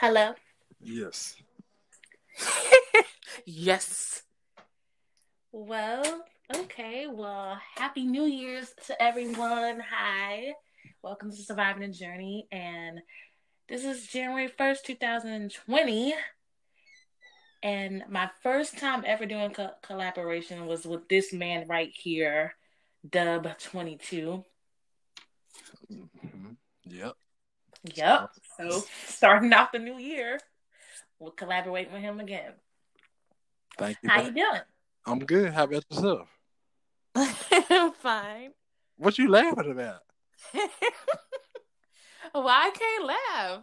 Hello. Yes. yes. Well, okay. Well, happy New Year's to everyone. Hi. Welcome to Surviving the Journey. And this is January 1st, 2020. And my first time ever doing co- collaboration was with this man right here, Dub22. Mm-hmm. Yep. Yep. So starting off the new year, we'll collaborate with him again. Thank you. How you doing? I'm good. How about yourself? I'm fine. What you laughing about? Why I can't laugh?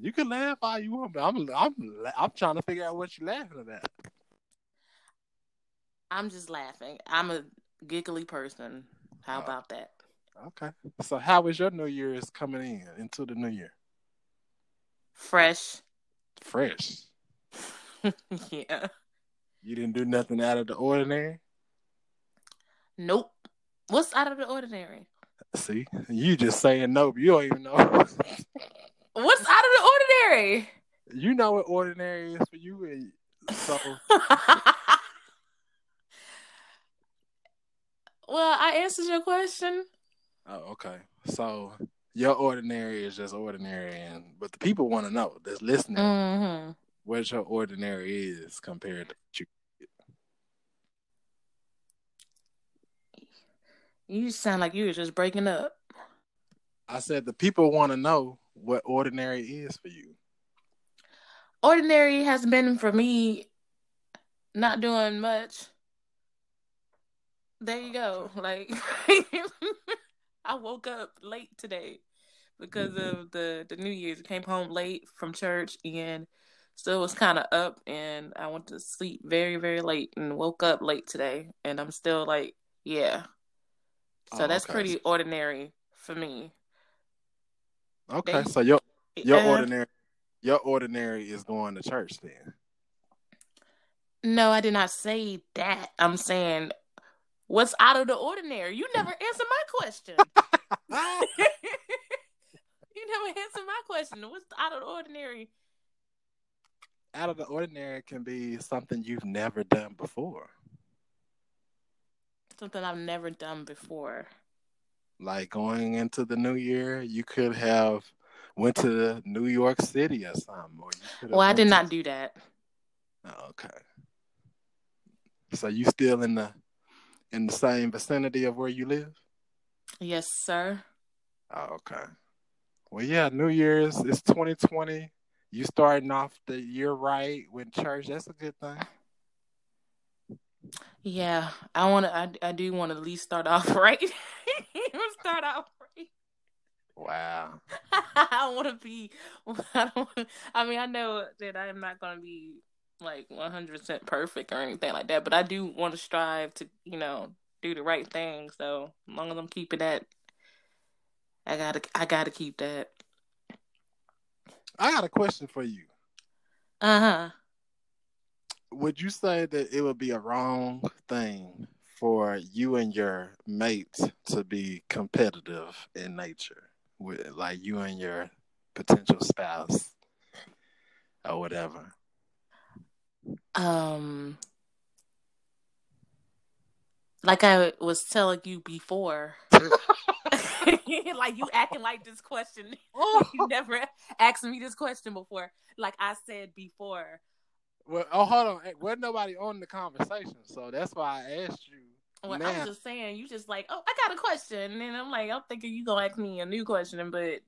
You can laugh all you want, but I'm I'm I'm trying to figure out what you're laughing about. I'm just laughing. I'm a giggly person. How Oh. about that? Okay. So how was your New Year's coming in into the new year? Fresh. Fresh. yeah. You didn't do nothing out of the ordinary. Nope. What's out of the ordinary? See, you just saying nope. you don't even know. What's out of the ordinary? you know what ordinary is for you, and so well, I answered your question. Oh, okay. So your ordinary is just ordinary, and but the people want to know that's listening Mm-hmm. what your ordinary is compared to what you. You sound like you were just breaking up. I said the people want to know what ordinary is for you. Ordinary has been for me not doing much. There you go. Like I woke up late today because of the the New Year's. I came home late from church and still was kind of up and I went to sleep very very late and woke up late today and I'm still like, yeah. So Oh, that's okay. pretty ordinary for me. Okay, They- so your your Uh, ordinary your ordinary is going to church then. No, I did not say that. I'm saying what's out of the ordinary. You never answer my question. you never answer my question. What's out of the ordinary? Out of the ordinary can be something you've never done before. Something I've never done before. Like going into the new year, you could have went to New York City or something. Or you could have Well, I did to- not do that. Oh, okay. So you still in the in the same vicinity of where you live? Yes, sir. Oh, okay. Well, yeah, New Year's it's 2020. You starting off the year right with church. That's a good thing. Yeah, I want to. I, I do want to at least start off right. start off right. Wow. I want to be. I don't. I mean, I know that I'm not going to be like 100 percent perfect or anything like that, but I do want to strive to, you know, do the right thing. So as long as I'm keeping that, I gotta. I gotta keep that. I got a question for you. Uh huh. Would you say that it would be a wrong thing for you and your mate to be competitive in nature, with like you and your potential spouse or whatever? Um. Like I was telling you before, like you acting like this question you never asked me this question before. Like I said before. Well, oh, hold on. Wasn't nobody on the conversation, so that's why I asked you. Well, I now. was just saying, you just like, oh, I got a question, and I'm like, I'm thinking you gonna ask me a new question, but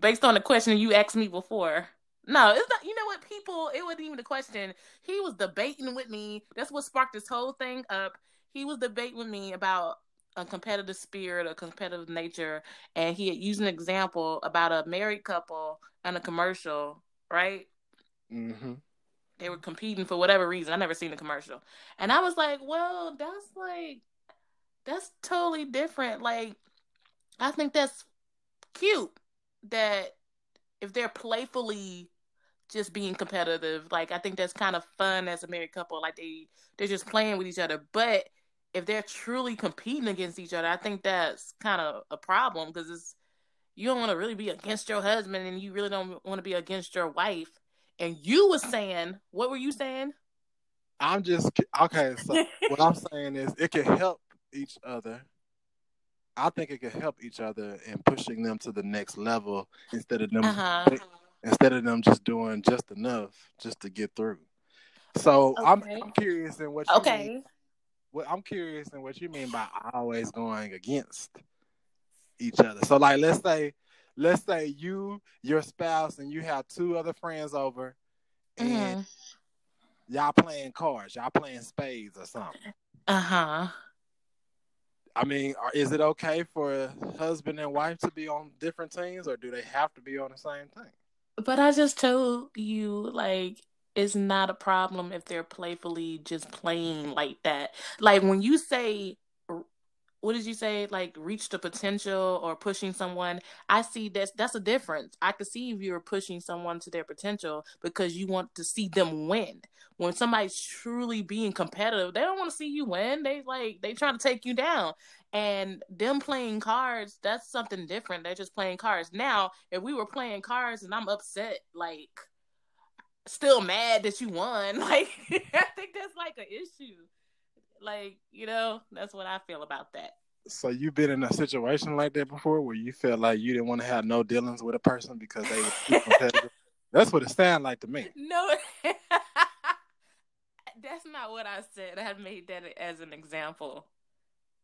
based on the question you asked me before, no, it's not. You know what? People, it wasn't even a question. He was debating with me. That's what sparked this whole thing up. He was debating with me about a competitive spirit, a competitive nature, and he had used an example about a married couple and a commercial, right? Mm-hmm. they were competing for whatever reason. I never seen the commercial. And I was like, well, that's like that's totally different. Like I think that's cute that if they're playfully just being competitive, like I think that's kind of fun as a married couple. Like they they're just playing with each other. But if they're truly competing against each other, I think that's kind of a problem because it's you don't want to really be against your husband and you really don't want to be against your wife. And you was saying, what were you saying? I'm just okay. So what I'm saying is, it can help each other. I think it can help each other in pushing them to the next level instead of them uh-huh. Instead of them just doing just enough just to get through. So okay. I'm, I'm, curious in what you okay. Mean, what I'm curious in what you mean by always going against each other. So like let's say let's say you, your spouse, and you have two other friends over and mm-hmm. y'all playing cards, y'all playing spades or something. Uh-huh. I mean, is it okay for husband and wife to be on different teams or do they have to be on the same thing? But I just told you like it's not a problem if they're playfully just playing like that. Like when you say what did you say? Like reach the potential or pushing someone i see that's that's a difference. I could see if you're pushing someone to their potential because you want to see them win. When somebody's truly being competitive they don't want to see you win. They like they trying to take you down and them playing cards that's something different they're just playing cards now if we were playing cards and i'm upset like still mad that you won like i think that's like an issue like, you know, that's what I feel about that. So you've been in a situation like that before where you felt like you didn't want to have no dealings with a person because they were too competitive? that's what it sounded like to me. No, that's not what I said. I made that as an example.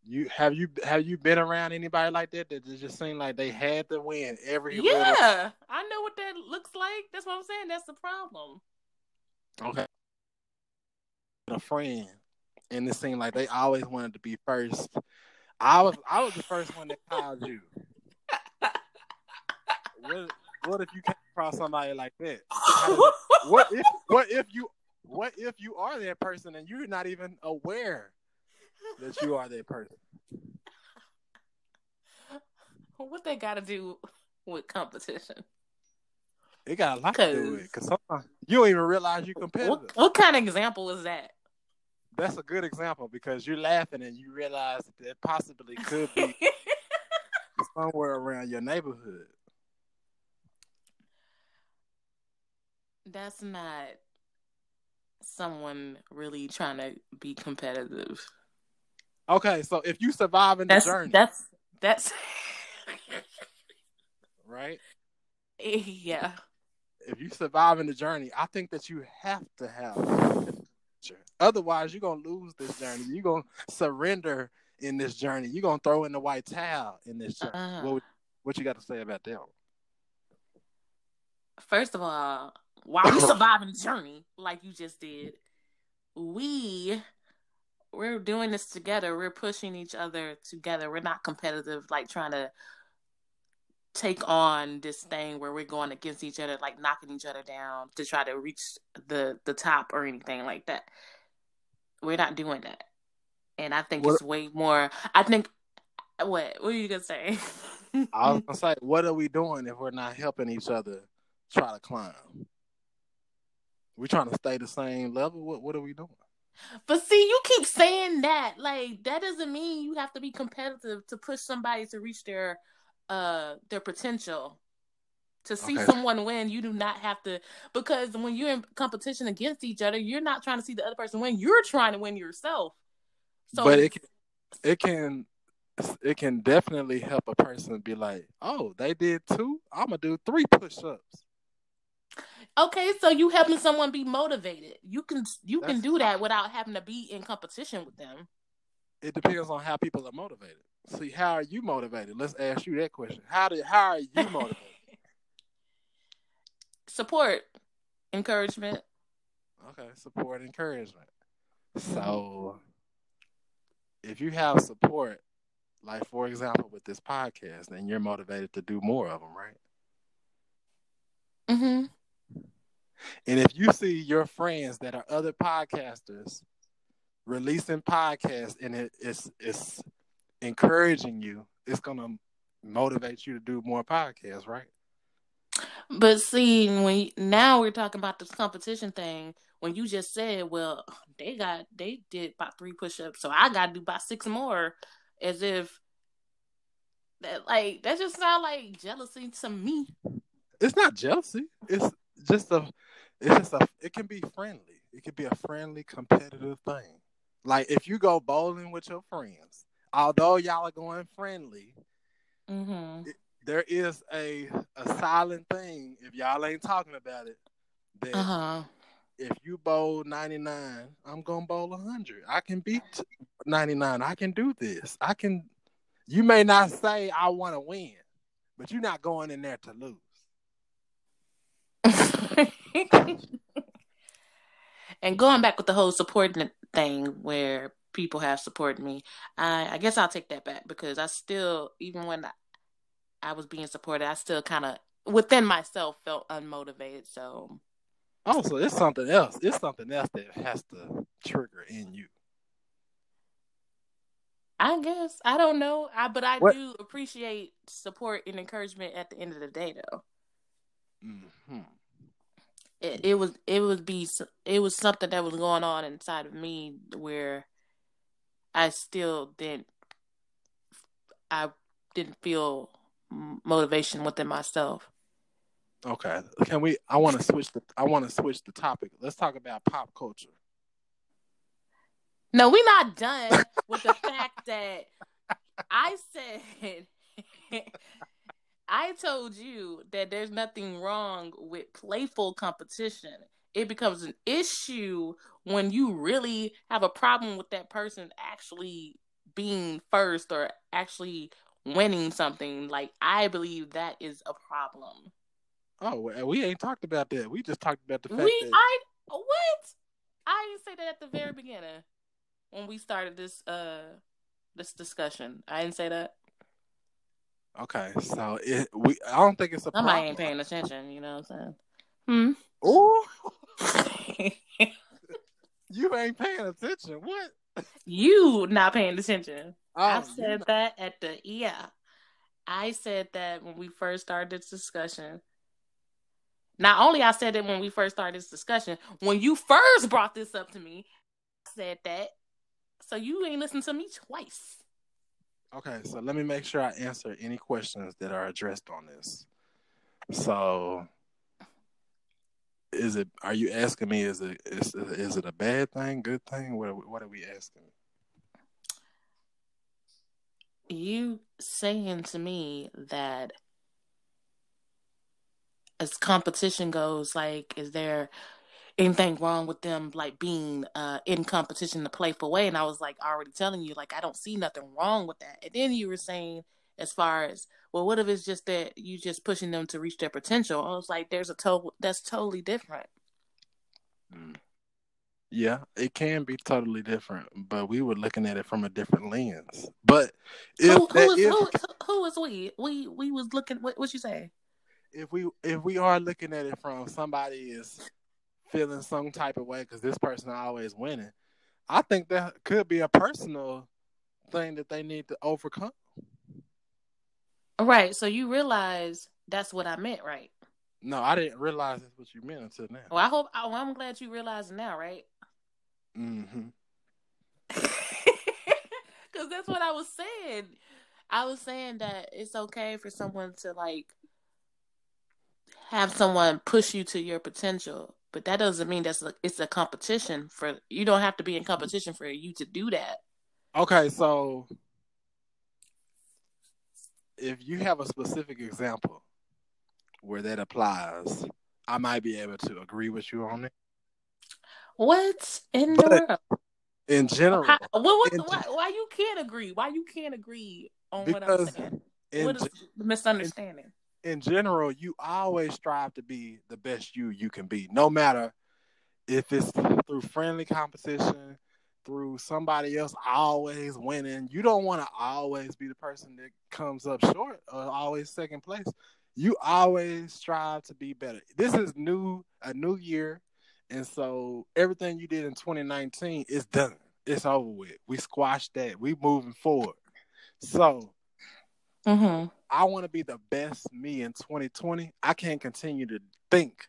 You have you have you been around anybody like that that just seemed like they had to win every yeah I know what that looks like. That's what I'm saying. That's the problem. Okay, a friend and it seemed like they always wanted to be first. I was I was the first one that called you. what, what if you came across somebody like that? what if what if you what if you are that person and you're not even aware that you are that person? What they got to do with competition? It got a lot to do with it because sometimes you don't even realize you're competitive. What, what kind of example is that? that's a good example because you're laughing and you realize that it possibly could be somewhere around your neighborhood. That's not someone really trying to be competitive. Okay, so if you survive in the that's, journey, that's that's right. Yeah. If you survive in the journey, I think that you have to have Otherwise, you're gonna lose this journey. You're gonna surrender in this journey. You're gonna throw in the white towel in this journey. Uh, what what you got to say about that? First of all, while we surviving the journey, like you just did, we we're doing this together. We're pushing each other together. We're not competitive, like trying to take on this thing where we're going against each other, like knocking each other down to try to reach the the top or anything like that. We're not doing that, and I think what, it's way more. I think what what are you gonna say? I was gonna say, what are we doing if we're not helping each other try to climb? We're trying to stay the same level. What what are we doing? But see, you keep saying that. Like that doesn't mean you have to be competitive to push somebody to reach their uh their potential to see okay. someone win you do not have to because when you're in competition against each other you're not trying to see the other person win you're trying to win yourself so but it can it can it can definitely help a person be like oh they did two i'm gonna do three push-ups okay so you helping someone be motivated you can you That's can do that without having to be in competition with them it depends on how people are motivated See, how are you motivated? Let's ask you that question. How did how are you motivated? support, encouragement. Okay, support, encouragement. So, if you have support, like for example with this podcast, then you're motivated to do more of them, right? Mhm. And if you see your friends that are other podcasters releasing podcasts, and it, it's it's encouraging you, it's gonna motivate you to do more podcasts, right? But see, when now we're talking about this competition thing, when you just said, "Well, they got they did about three push-ups, so I got to do about six more," as if That like that just sound like jealousy to me. It's not jealousy. It's just a. It's just a. It can be friendly. It can be a friendly, competitive thing. Like if you go bowling with your friends, although y'all are going friendly, Mm-hmm. it, there is a a silent thing if y'all ain't talking about it. That Uh huh. if you bowl 99, I'm gonna bowl 100. I can beat 99. I can do this. I can. You may not say I want to win, but you're not going in there to lose. and going back with the whole supporting thing where people have supported me, I, I guess I'll take that back because I still, even when I, I was being supported, I still kind of within myself felt unmotivated. So Also, it's something else. It's something else that has to trigger in you. I guess I don't know, I but I What- do appreciate support and encouragement at the end of the day, though. hmm it, it was it was be it was something that was going on inside of me where I still didn't I didn't feel motivation within myself. Okay. Can we? I want to switch the. I want to switch the topic. Let's talk about pop culture. No, we're not done with the fact that I said I told you that there's nothing wrong with playful competition. It becomes an issue when you really have a problem with that person actually being first or actually winning something. Like I believe that is a problem. Oh, we ain't talked about that. We just talked about the fact We that I what? I didn't say that at the very beginning when we started this uh this discussion. I didn't say that. Okay. So it we. I don't think it's a Somebody problem. ain't paying attention, you know what I'm saying? Hmm. Ooh, you ain't paying attention. What? you not paying attention. Oh, I said know- that at the yeah. I said that when we first started this discussion. Not only I said it when we first started this discussion, when you first brought this up to me, I said that. So you ain't listened to me twice. Okay, so let me make sure I answer any questions that are addressed on this. So, is it? Are you asking me? Is it? Is, is it a bad thing? Good thing? What? What are we asking? you saying to me that as competition goes, like, is there anything wrong with them like being uh in competition the playful way? And I was like already telling you, like, I don't see nothing wrong with that. And then you were saying as far as well, what if it's just that you just pushing them to reach their potential? I was like, there's a total that's totally different. Yeah, it can be totally different, but we were looking at it from a different lens. But if who, is if, who, who is we? We we was looking what what you say? if we if we are looking at it from somebody is feeling some type of way because this person always winning, I think that could be a personal thing that they need to overcome. Right. So you realize that's what I meant, right? No, I didn't realize that's what you meant until now. Well, I hope. Well, I'm glad you realize it now, right? Mm-hmm. Because that's what I was saying. I was saying that it's okay for someone to like have someone push you to your potential, but that doesn't mean that's a, it's a competition for. You don't have to be in competition for you to do that. Okay, so if you have a specific example where that applies, I might be able to agree with you on it. What in But- the world? In general, How, what, what, in- why, why you can't agree? Why you can't agree on what I'm Because saying? in, what is the misunderstanding? In general, you always strive to be the best you you can be, no matter if it's through friendly competition, through somebody else always winning. You don't want to always be the person that comes up short or always second place. You always strive to be better. This is new, a new year, and so everything you did in 2019 is done. It's over with. We squashed that. We moving forward. So Mm-hmm. I want to be the best me in 2020. I can't continue to think.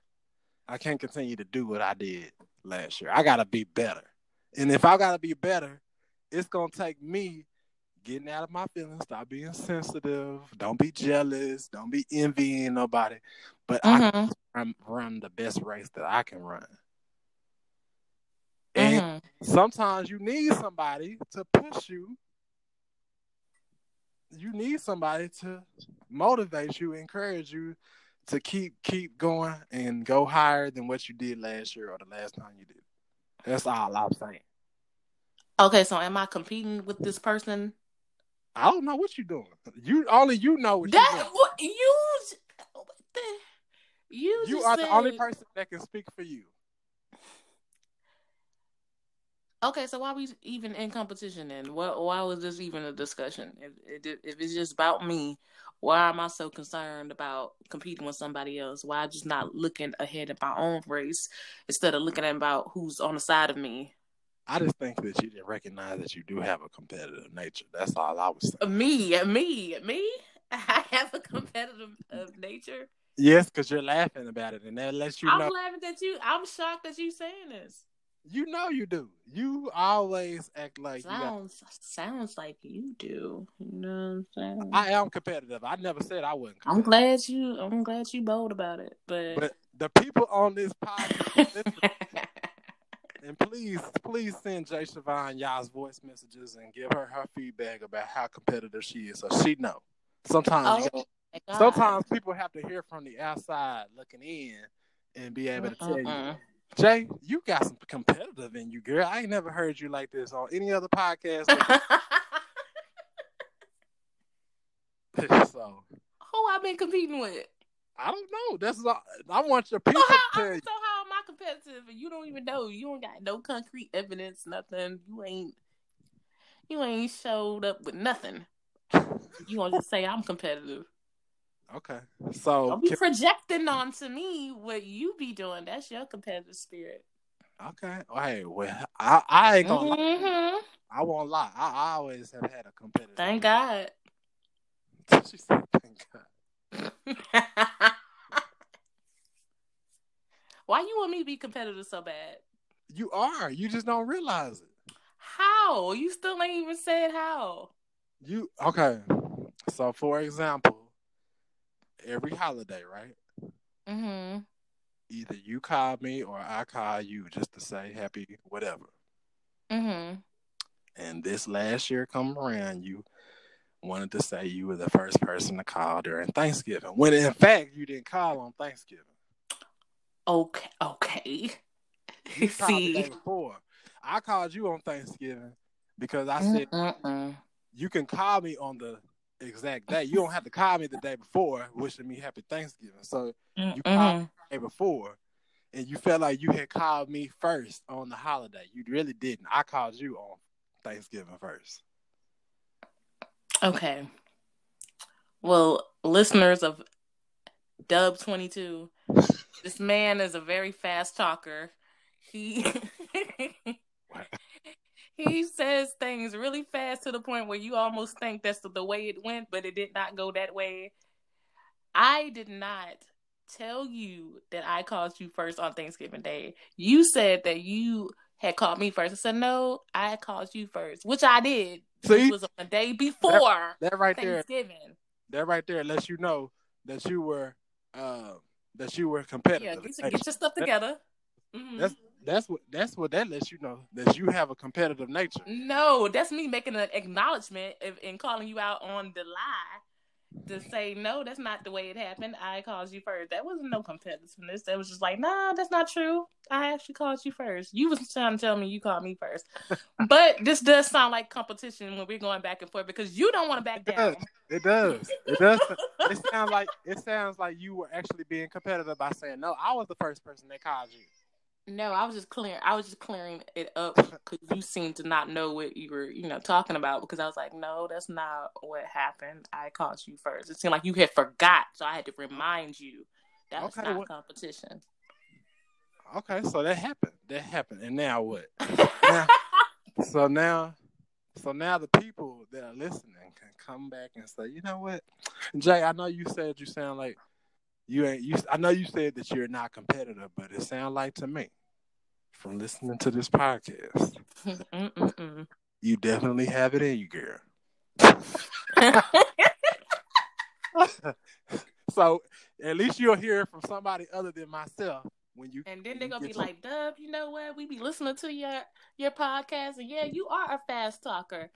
I can't continue to do what I did last year. I got to be better. And if I got to be better, it's going to take me getting out of my feelings. Stop being sensitive. Don't be jealous. Don't be envying nobody. But I Mhm. can run the best race that I can run. And Mhm. sometimes you need somebody to push you. You need somebody to motivate you, encourage you to keep keep going and go higher than what you did last year or the last time you did. That's all I'm saying. Okay, so am I competing with this person? I don't know what you're doing. You only you know what That you're doing. what you what the, you You are the only person that can speak for you. Okay, so why we even in competition then? Why, why was this even a discussion? If, if it's just about me, why am I so concerned about competing with somebody else? Why just not looking ahead at my own race instead of looking at about who's on the side of me? I just think that you didn't recognize that you do have a competitive nature. That's all I was saying. Me, me, me. I have a competitive nature. Yes, because you're laughing about it, and that lets you I'm know. laughing at you. I'm shocked that you're saying this. You know you do. You always act like you got, Sounds sounds like you do. You know what I'm saying? I am competitive. I never said I wasn't. I'm glad you. I'm glad you bold about it. But, But the people on this podcast, and please, please send Jay Siobhan y'all's voice messages and give her her feedback about how competitive she is, so she know. Sometimes, oh, sometimes people have to hear from the outside looking in and be able to tell you, Mm-mm. Jay, you got some competitive in you, girl. I ain't never heard you like this on any other podcast. so Who I been competing with? I don't know. That's all, I want your So people how, to tell so how am I competitive? And you don't even know. You don't got no concrete evidence. Nothing. You ain't. You ain't showed up with nothing. You gonna just say I'm competitive? Okay, so Don't be can- projecting onto me what you be doing. That's your competitive spirit. okay. Hey, well, I, I ain't gonna lie. Mhm. I won't lie. I, I always have had a competitive. Thank God. she said, "Thank God." Why you want me to be competitive so bad? You are. You just don't realize it. How? You still ain't even said how. You okay? So, for example, every holiday, right? Mm-hmm. Either you call me or I call you just to say happy whatever. Mm-hmm. And this last year come around, you wanted to say you were the first person to call during Thanksgiving. When in fact you didn't call on Thanksgiving. Okay. Okay. You called the day See. before. I called you on Thanksgiving because I said Mm-mm. you can call me on the exact day. You don't have to call me the day before wishing me happy Thanksgiving. So you Mm-mm. called mm-hmm. the day before and you felt like you had called me first on the holiday. You really didn't. I called you on Thanksgiving first. Okay. Well, listeners of Dub 22, this man is a very fast talker. He he says things really fast to the point where you almost think that's the, the way it went, but it did not go that way. I did not tell you that I called you first on Thanksgiving Day. You said that you had called me first. I said no, I called you first, which I did. See? Which was on the day before That right there Thanksgiving. that right there lets you know that you were uh, that you were Yeah, competitive. get, get your stuff together. Mhm. That's that's what that's what that lets you know that you have a competitive nature. No, that's me making an acknowledgement and calling you out on the lie to say no, that's not the way it happened. I called you first. That wasn't no competitiveness. That was just like, nah, that's not true. I actually called you first. You was trying to tell me you called me first, but this does sound like competition when we're going back and forth because you don't want to back It down. does. It does. It does. it sounds like it sounds like you were actually being competitive by saying no. I was the first person that called you. No, I was just clearing. I was just clearing it up because you seemed to not know what you were, you know, talking about. Because I was like, no, that's not what happened. I called you first. It seemed like you had forgot, so I had to remind you that was Okay, not what- competition. Okay, so that happened. That happened, and now what? Now, so now, so now the people that are listening can come back and say, you know what, Jay? I know you said you sound like you ain't. You, I know you said that you're not competitive, but it sounds like to me, from listening to this podcast, Mm-mm-mm. you definitely have it in you, girl. so at least you'll hear from somebody other than myself when you. And then they're gonna be your- like, Dub, you know what? We be listening to your your podcast, and yeah, you are a fast talker.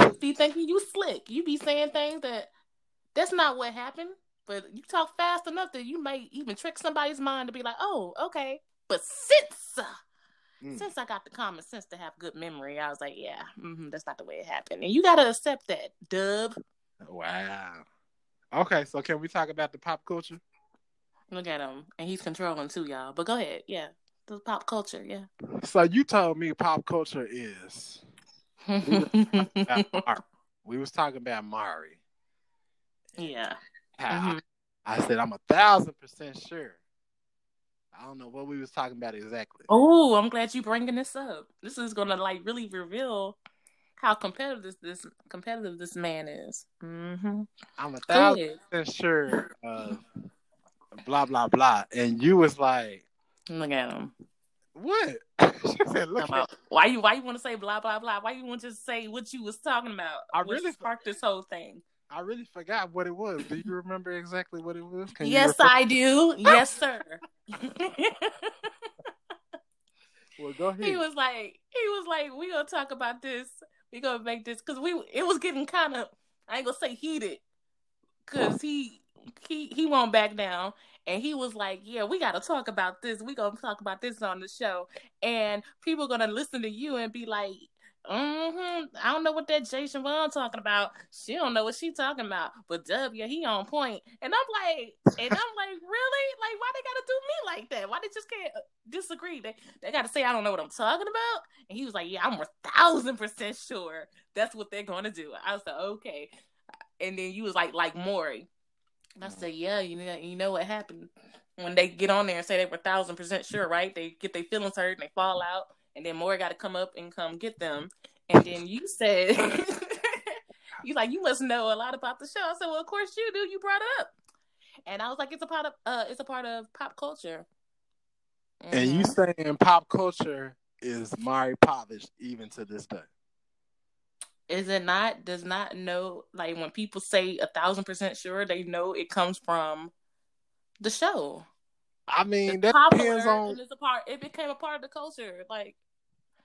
You be thinking you slick. You be saying things that that's not what happened. But you talk fast enough that you may even trick somebody's mind to be like, oh, okay. But since Mm. since I got the common sense to have good memory, I was like, yeah, hmm that's not the way it happened, and you gotta accept that, Dub. Wow. Okay, so can we talk about the pop culture? Look at him, and he's controlling too, y'all. But go ahead, yeah, the pop culture, yeah. So you told me pop culture is about Maury. we was talking about Maury. yeah. Mhm. I said I'm a thousand percent sure. I don't know what we was talking about exactly. Oh, I'm glad you bringing this up. This is gonna like really reveal how competitive this, this competitive this man is. Mm-hmm. I'm a thousand percent sure of blah blah blah. And you was like, Look at him. What? she said, look Come at out. Why you why you want to say blah blah blah? Why you want to say what you was talking about? I really- sparked this whole thing. I really forgot what it was. Do you remember exactly what it was? Can yes, I do. Yes, sir. Well, go ahead. he was like, he was like, we gonna talk about this. We gonna make this because we it was getting kind of I ain't gonna say heated because he he he won't back down and he was like, yeah, we gotta talk about this. We gonna talk about this on the show and people gonna listen to you and be like. Mm-hmm. I don't know what that Jay Siobhan talking about. She don't know what she talking about. But W, he on point. And I'm like, and I'm like, really? Like, why they gotta do me like that? Why they just can't uh, disagree? They they gotta say I don't know what I'm talking about. And he was like, yeah, I'm a thousand percent sure that's what they're gonna do. I was like, okay. And then you was like, like Maury. And I said, yeah, you know, you know what happened when they get on there and say they were thousand percent sure, right? They get their feelings hurt and they fall out, and then Maury got to come up and come get them. And then you said, you like, you must know a lot about the show. I said, well, of course you do. You brought it up, and I was like, it's a part of, uh, it's a part of pop culture. and you Mhm. saying pop culture is Maury Povich even to this day. is it not? Does not know like when people say a thousand percent sure, they know it comes from the show. I mean, that depends on it's a part. It became a part of the culture. Like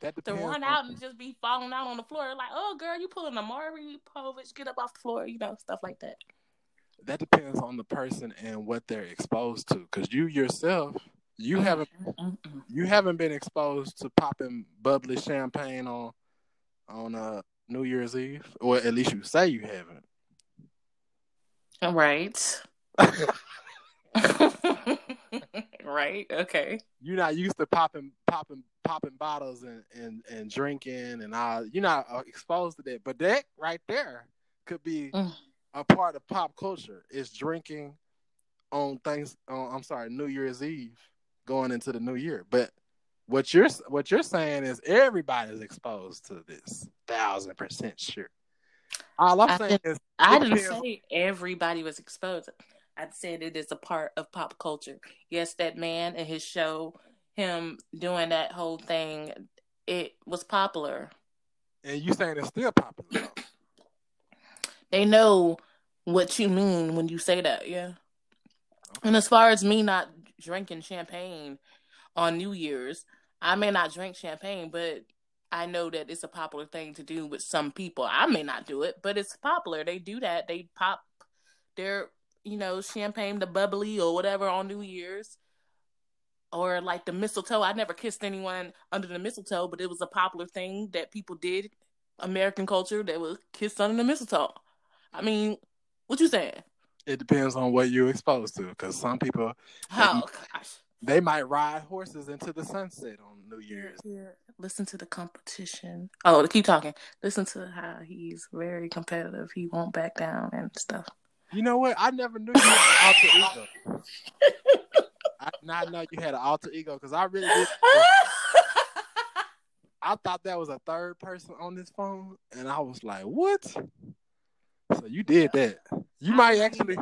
that to run on- out and just be falling out on the floor, like, oh girl, you pulling a Maury Povich, get up off the floor, you know, stuff like that. that depends on the person and what they're exposed to. Because you yourself, you haven't Mm-mm. you haven't been exposed to popping bubbly champagne on on uh New Year's Eve, or at least you say you haven't. Right. right. Okay. You're not used to popping popping popping bottles and and and drinking and all. You're not uh, exposed to that. But that right there could be Mm. a part of pop culture. Is drinking on things. On, I'm sorry, New Year's Eve going into the new year. But what you're what you're saying is everybody's exposed to this. Thousand percent sure. All I'm I saying is I didn't depends. say everybody was exposed. I said it is a part of pop culture. Yes, that man and his show, him doing that whole thing, it was popular. and you saying it's still popular. They know what you mean when you say that, yeah. And as far as me not drinking champagne on New Year's, I may not drink champagne, but I know that it's a popular thing to do with some people. I may not do it, but it's popular. They do that. They pop their, you know, champagne, the bubbly or whatever on New Year's. Or like the mistletoe. I never kissed anyone under the mistletoe, but it was a popular thing that people did. American culture that was kiss under the mistletoe. I mean, what you saying? It depends on what you're exposed to. Because some people Oh gosh. they might ride horses into the sunset on New Year's. Listen to the competition. Oh, keep talking. Listen to how he's very competitive. He won't back down and stuff. You know what? I never knew you had an alter ego. I did not know you had an alter ego because I really did. I thought that was a third person on this phone, and I was like, "What?" So you did that. You might actually.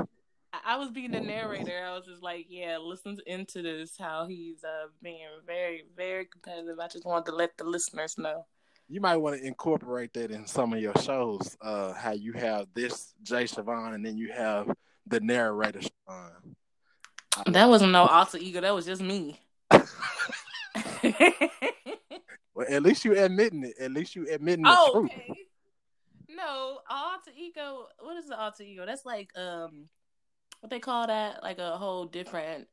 I was being the narrator. I was just like, yeah, listen into this. How he's uh being very, very competitive. I just wanted to let the listeners know. You might want to incorporate that in some of your shows. Uh, how you have this Jay Siobhan, and then you have the narrator Siobhan. That wasn't no alter ego. That was just me. well, at least you admitting it. At least you admitting the oh, truth. okay. No, alter ego. What is the alter ego? That's like um, what they call that? Like a whole different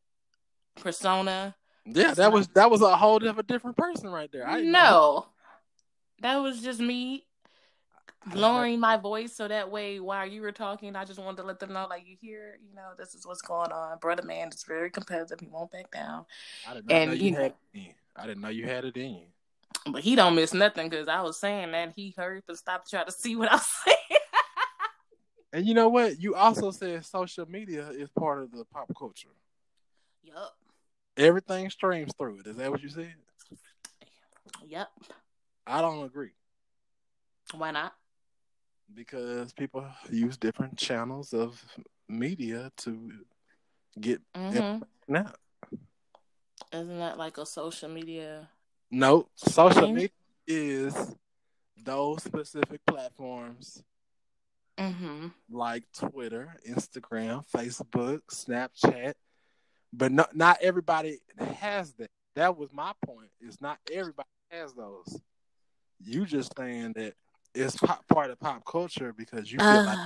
persona. Yeah, that was that was a whole different different person right there. I no, know. That was just me lowering my voice so that way while you were talking, I just wanted to let them know, like you hear, you know, this is what's going on. Brother man is very competitive. He won't back down. I didn't and, know you, you had it I didn't know you had it in you. But he don't miss nothing because I was saying that he heard and stopped trying to see what I was saying. and you know what? You also said social media is part of the pop culture. Yup. Everything streams through it. Is that what you said? Yep. I don't agree. Why not? Because people use different channels of media to get mm-hmm. out. Isn't that like a social media? No, social thing? media is those specific platforms mm-hmm. like Twitter, Instagram, Facebook, Snapchat. But not not everybody has that. That was my point. Is not everybody has those. You just saying that it's pop, part of pop culture because you feel uh, like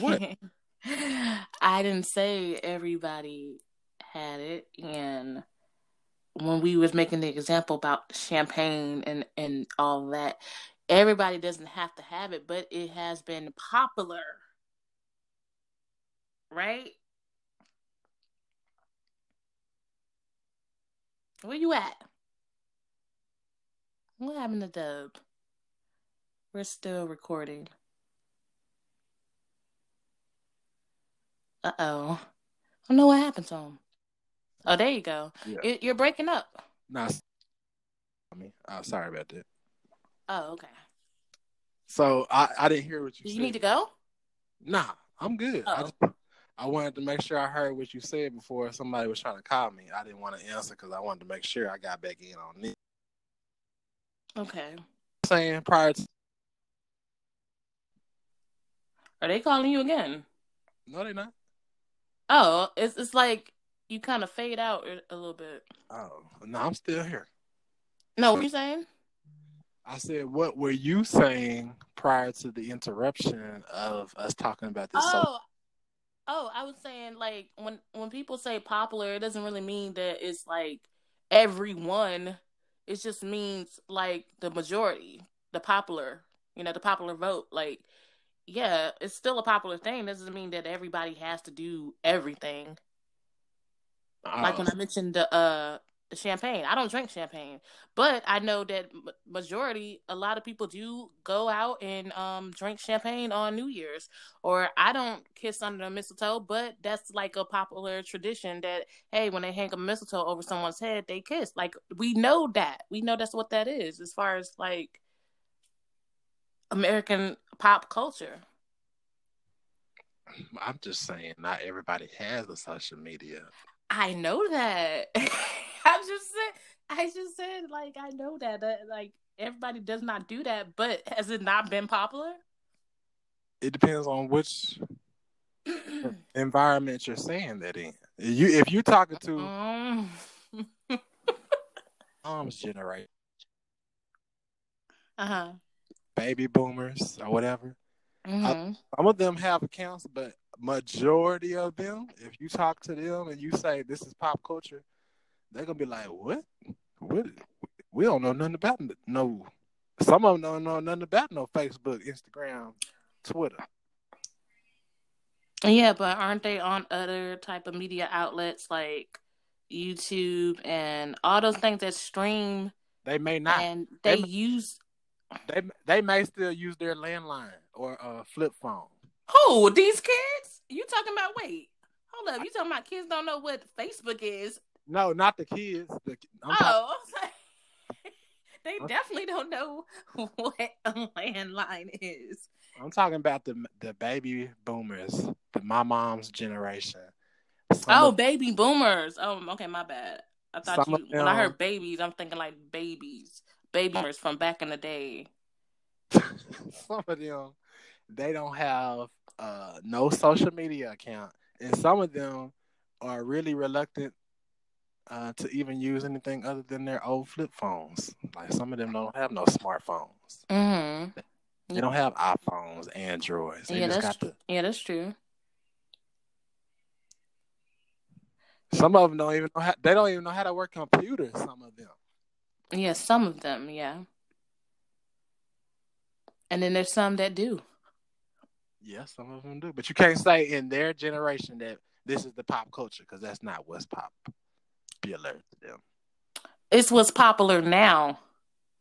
what? I didn't say everybody had it, and when we was making the example about champagne and and all that, everybody doesn't have to have it, but it has been popular, right? Where you at? What happened to Dub? We're still recording. Uh oh. I don't know what happened to him. Oh, there you go. Yeah. You're breaking up. Nah, I mean, uh, sorry about that. Oh, okay. So I, I didn't hear what you Do said. You need to go? Nah, I'm good. Oh. I, just, I wanted to make sure I heard what you said before somebody was trying to call me. I didn't want to answer because I wanted to make sure I got back in on it. Okay. Saying prior to. Are they calling you again? No, they're not. Oh, it's it's like you kind of fade out a little bit. Oh, no, I'm still here. No, what are you saying? I said, what were you saying prior to the interruption of us talking about this? Oh, oh, I was saying like when when people say popular, it doesn't really mean that it's like everyone. It just means like the majority, the popular, you know, the popular vote. Like, yeah, it's still a popular thing. Doesn't mean that everybody has to do everything. Like when I mentioned the uh the champagne. I don't drink champagne, but I know that majority, a lot of people do go out and um drink champagne on New Year's. Or I don't kiss under the mistletoe, but that's like a popular tradition that hey, when they hang a mistletoe over someone's head, they kiss. Like we know that. We know that's what that is as far as like American pop culture. I'm just saying, not everybody has a social media. I know that. I just said, I just said, like, I know that, that, like, everybody does not do that, but has it not been popular? It depends on which environment you're saying that in. You, if you're talking to um. mom's generation, uh huh, baby boomers or whatever, mm-hmm. I, some of them have accounts, but majority of them, if you talk to them and you say this is pop culture, they're gonna be like, "What? What? We don't know nothing about no." Some of them don't know nothing about no Facebook, Instagram, Twitter. Yeah, but aren't they on other type of media outlets like YouTube and all those things that stream? They may not, and they, they use. They they may still use their landline or a flip phone. Who these kids? You talking about? Wait, hold up. You talking about kids don't know what Facebook is? No, not the kids. The, I'm oh, talking... they definitely don't know what a landline is. I'm talking about the the baby boomers, the my mom's generation. Some oh, of... baby boomers. Oh, okay, my bad. I thought Some you. Them... When I heard babies, I'm thinking like babies, baby boomers from back in the day. some of them they don't have uh, no social media account, and some of them are really reluctant uh, to even use anything other than their old flip phones. Like some of them don't have no smartphones. Mm-hmm. They don't have iPhones, Androids. They Yeah, that's yeah, that's true. Some of them don't even know how. They don't even know how to work computers. Some of them. Yeah, some of them, yeah. And then there's some that do. Yeah, some of them do. But you can't say in their generation that this is the pop culture because that's not what's popular to them. It's what's popular now.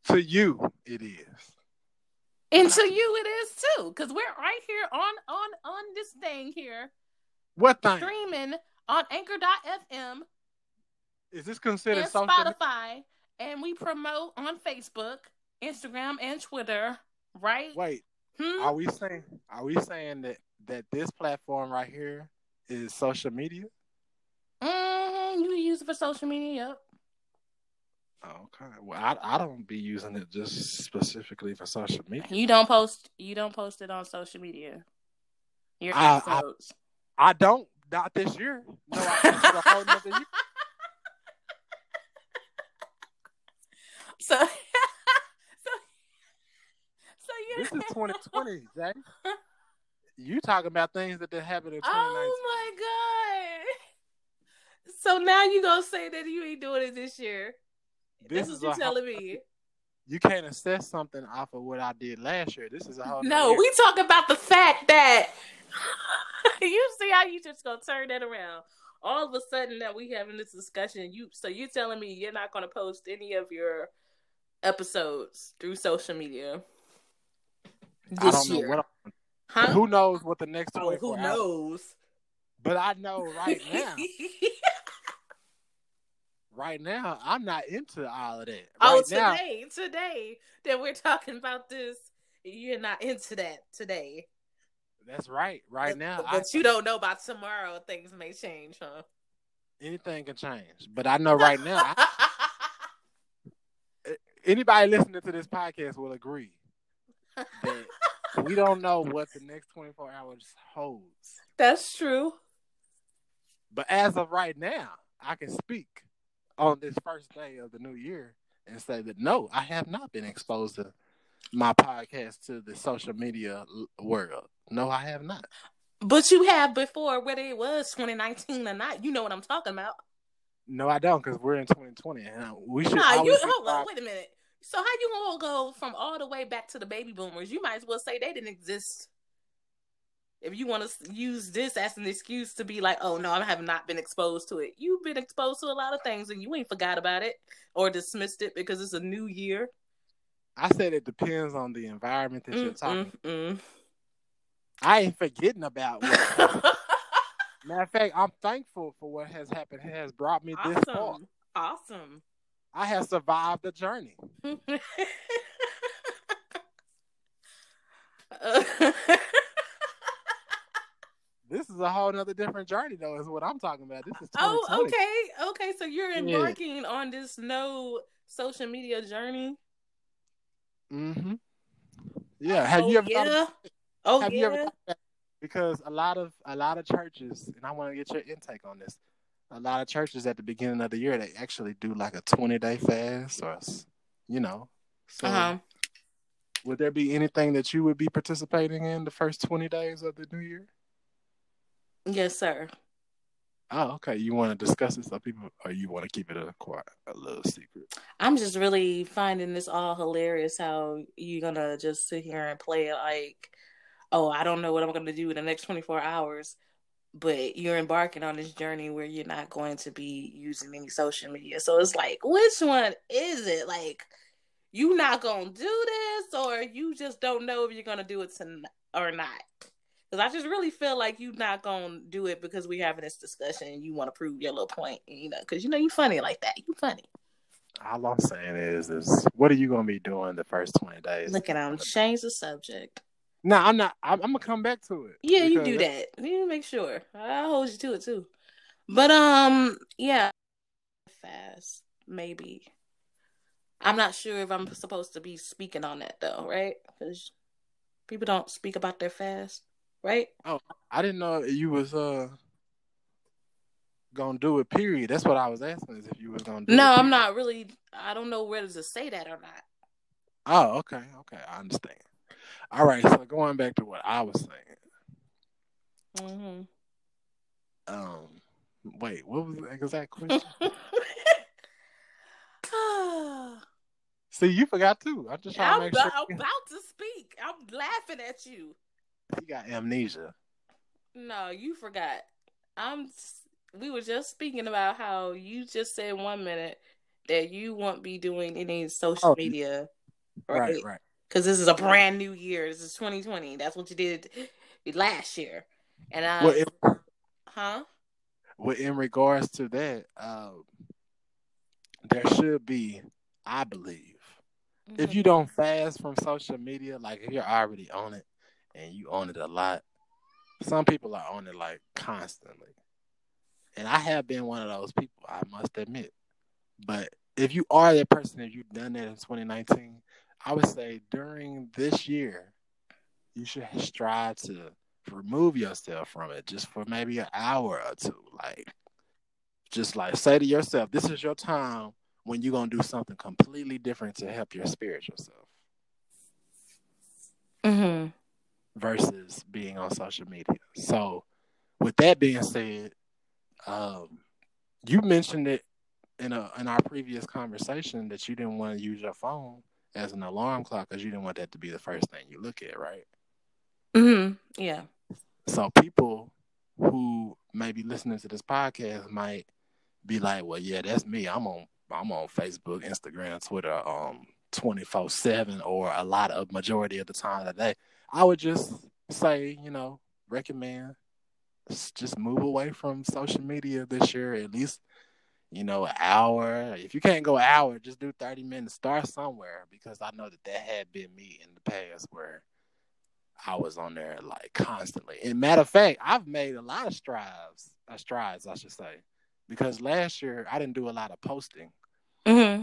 To you, it is. And to you it is too. Cause we're right here on on on this thing here. What thing Streaming on anchor.fm is this considered and? Spotify. And we promote on Facebook, Instagram, and Twitter, right? Wait, Hmm? are we saying are we saying that that this platform right here is social media? hmm You use it for social media. Yep. Okay. Well, I I don't be using it just specifically for social media. You don't post. You don't post it on social media. Your I- I- episodes. I don't. Not this year. No, I, this is a whole nother year. so, so, so you. This is 2020, Jay. You talking about things that didn't happen in 2019? Oh my god! So now you gonna say that you ain't doing it this year? This That's is what you're telling me. You can't assess something off of what I did last year. This is a whole. No, we talk about the fact that you see how you just gonna turn that around. All of a sudden that we having this discussion, you so you telling me you're not gonna post any of your episodes through social media this don't know year? what. huh? Who knows what the next oh, 24 who hours? knows? But I know right now. right now, I'm not into all of that. Oh, right oh, now, today, today that we're talking about this, you're not into that today. that's right. Right but, now, but I, you don't know about tomorrow. Things may change, huh? anything can change. But I know right now, I- anybody listening to this podcast will agree that we don't know what the next 24 hours holds. That's true. But as of right now, I can speak on this first day of the new year and say that no, I have not been exposed to my podcast to the social media world. No, I have not. But you have before, whether it was 2019 or not. You know what I'm talking about. No, I don't, because we're in 2020, and we should. Nah, you hold on, wait a minute. So how you gonna go from all the way back to the baby boomers? You might as well say they didn't exist. If you want to use this as an excuse to be like, "Oh no, I have not been exposed to it," you've been exposed to a lot of things and you ain't forgot about it or dismissed it because it's a new year. I said it depends on the environment that you're Mm, talking. mm, mm. I ain't forgetting about. What, matter of fact, I'm thankful for what has happened. It has brought me this far. awesome, awesome. I have survived the journey. This is a whole nother different journey, though. Is what I'm talking about. This is 2020. oh, okay, okay. So you're embarking on this no social media journey. Mm-hmm. Yeah. Have oh, you ever? Yeah. Thought, oh have yeah. you ever? About, because a lot of a lot of churches, and I want to get your intake on this. A lot of churches at the beginning of the year, they actually do like a 20 day fast, or you know. So, uh-huh. would there be anything that you would be participating in the first 20 days of the new year? Yes, sir. Oh, okay. You want to discuss it so people, or you want to keep it a quiet, a little secret? I'm just really finding this all hilarious. How you're gonna just sit here and play it like, oh, I don't know what I'm gonna do in the next 24 hours, but you're embarking on this journey where you're not going to be using any social media. So it's like, which one is it? Like, you not gonna do this, or you just don't know if you're gonna do it tonight or not? Because I just really feel like you not gonna do it because we're having this discussion and you want to prove your little point, you know? Because you know you're funny like that. You funny. All I'm saying is, is what are you going to be doing the first 20 days? Look at him. Change the subject. No, I'm not. I'm, I'm gonna come back to it. Yeah, you do that. You make sure. I'll hold you to it too. But um, yeah, fast maybe. I'm not sure if I'm supposed to be speaking on that though, right? Because people don't speak about their fast, right? Oh, I didn't know you was uh gonna do it. Period. That's what I was asking. Is if you was gonna do No, it. I'm not really. I don't know whether to say that or not. Oh, okay, okay, I understand. All right, so going back to what I was saying. hmm Um, wait, what was the exact question? See, you forgot too. I'm just trying I'm, to make sure I'm about to speak. I'm laughing at you. you got amnesia. No, you forgot. I'm. We were just speaking about how you just said one minute that you won't be doing any social Oh, media, Right, right? right. Because this is a brand new year. This is 2020. That's what you did last year, and I, Well, in, huh? well, in regards to that, um, there should be, I believe, if Mm-hmm. you don't fast from social media, like if you're already on it and you own it a lot, some people are on it like constantly. And I have been one of those people, I must admit. But if you are that person, if you've done that in 2019, I would say during this year, you should strive to remove yourself from it just for maybe an hour or two. Like, just like say to yourself, this is your time when you're going to do something completely different to help your spiritual self Mm-hmm. versus being on social media. So, with that being said, um, you mentioned it in a in our previous conversation that you didn't want to use your phone as an alarm clock because you didn't want that to be the first thing you look at, right? Mm-hmm. Yeah. So, people who may be listening to this podcast might be like, "Well, yeah, that's me. I'm on I'm on Facebook, Instagram, Twitter, um, twenty four seven, or a lot of majority of the time of the day." I would just say, you know, recommend just move away from social media this year at least you know an hour if you can't go an hour just do 30 minutes start somewhere because i know that that had been me in the past where i was on there like constantly and matter of fact i've made a lot of strides uh, strides i should say because last year i didn't do a lot of posting Mm-hmm.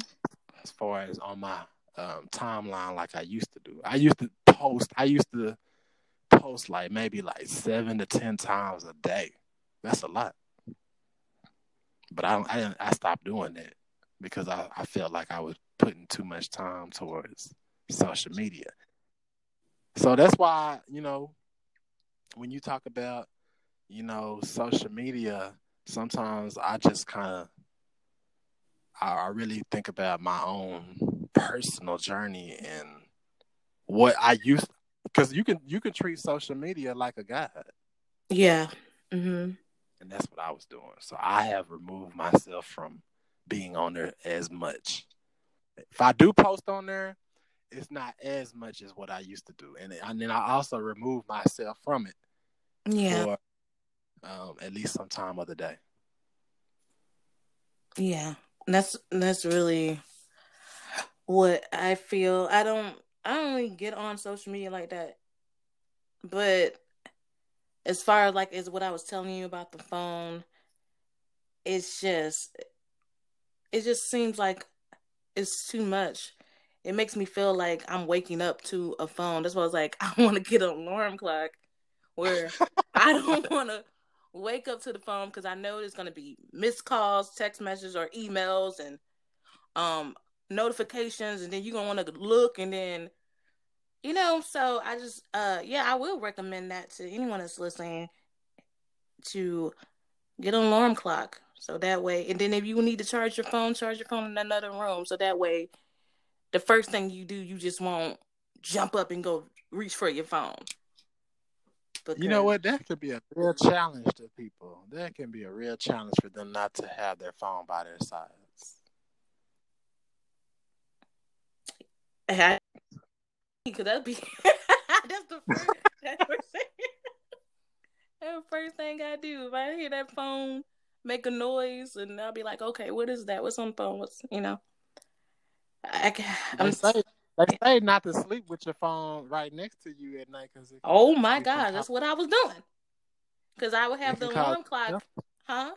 as far as on my um, timeline like I used to do. I used to post. I used to post like maybe like seven to ten times a day. That's a lot. But I. I. I stopped doing that because I, I felt like I was putting too much time towards social media. So that's why you know when you talk about you know social media, sometimes I just kind of I, I really think about my own personal journey and what I used because you can you can treat social media like a god, Yeah. Mm-hmm. And that's what I was doing. So I have removed myself from being on there as much. If I do post on there, it's not as much as what I used to do, and and then I also remove myself from it Yeah. for um, at least some time of the day. Yeah. That's that's really what I feel. I don't I don't really get on social media like that. But as far as like as what I was telling you about the phone, it's just it just seems like it's too much. It makes me feel like I'm waking up to a phone. That's why I was like, I want to get an alarm clock where I don't want to wake up to the phone because I know there's going to be missed calls, text messages, or emails and um notifications, and then you're gonna want to look, and then you know. So I just, uh, yeah, I will recommend that to anyone that's listening to get an alarm clock. So that way, and then if you need to charge your phone, charge your phone in another room. So that way, the first thing you do, you just won't jump up and go reach for your phone. You know what? That could be a real challenge to people. That can be a real challenge for them not to have their phone by their sides. I, Cause that'd be that's the first that's the first thing. first thing I do. If I hear that phone make a noise, and I'll be like, okay, what is that? What's on the phone? What's you know? I, They I'm, say they say not to sleep with your phone right next to you at night because oh my god, that's what I was doing. Cause I would have the alarm clock, health- huh?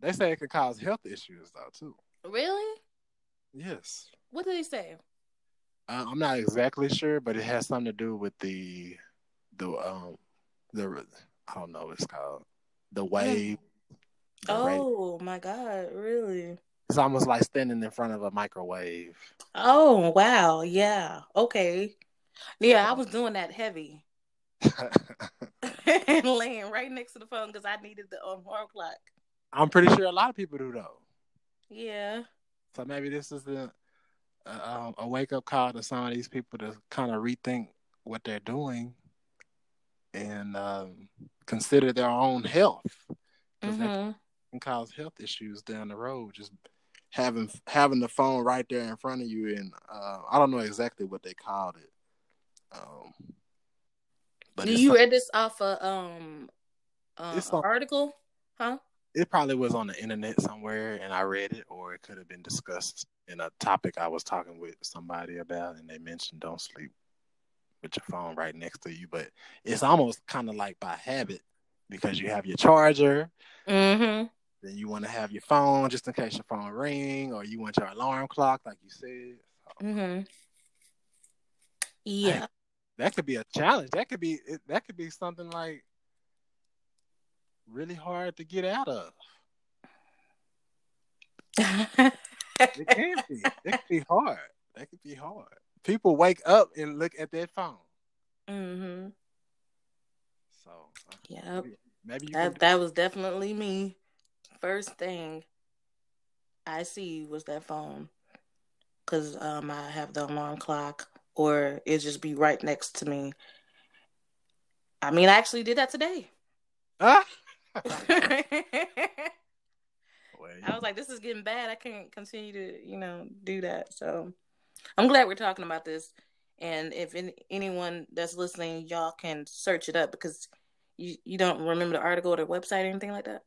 They say it could cause health issues though too. Really? Yes. What did they say? Uh, I'm not exactly sure, but it has something to do with the the um the I don't know what it's called the wave. the rate. Oh my god, really? It's almost like standing in front of a microwave. Oh wow, yeah. Okay. Yeah, I was doing that heavy. and laying right next to the phone because I needed the um, alarm clock. I'm pretty sure a lot of people do though. Yeah. So maybe this is the uh, um, a wake up call to some of these people to kind of rethink what they're doing and um, consider their own health because that hmm can cause health issues down the road. Just having having the phone right there in front of you, and uh, I don't know exactly what they called it. Um, but Do you read this off a um uh, It's on- article? Huh? it probably was on the internet somewhere, and I read it, or it could have been discussed in a topic I was talking with somebody about, and they mentioned don't sleep with your phone right next to you. But it's almost kind of like by habit because you have your charger, Mm-hmm. then you want to have your phone just in case your phone ring, or you want your alarm clock, like you said. So Mm-hmm. Yeah. that could be a challenge. That could be it- that could be something like really hard to get out of. It can be. It could be hard. That could be hard. People wake up and look at their phone. mm-hmm. So uh, Yep. maybe, that that was definitely me. First thing I see was that phone, cause um I have the alarm clock, or it just be right next to me. I mean, I actually did that today. Ah! I was like, this is getting bad. I can't continue to, you know, do that. So I'm glad we're talking about this. And if any, anyone that's listening, y'all can search it up because you, you don't remember the article or the website or anything like that.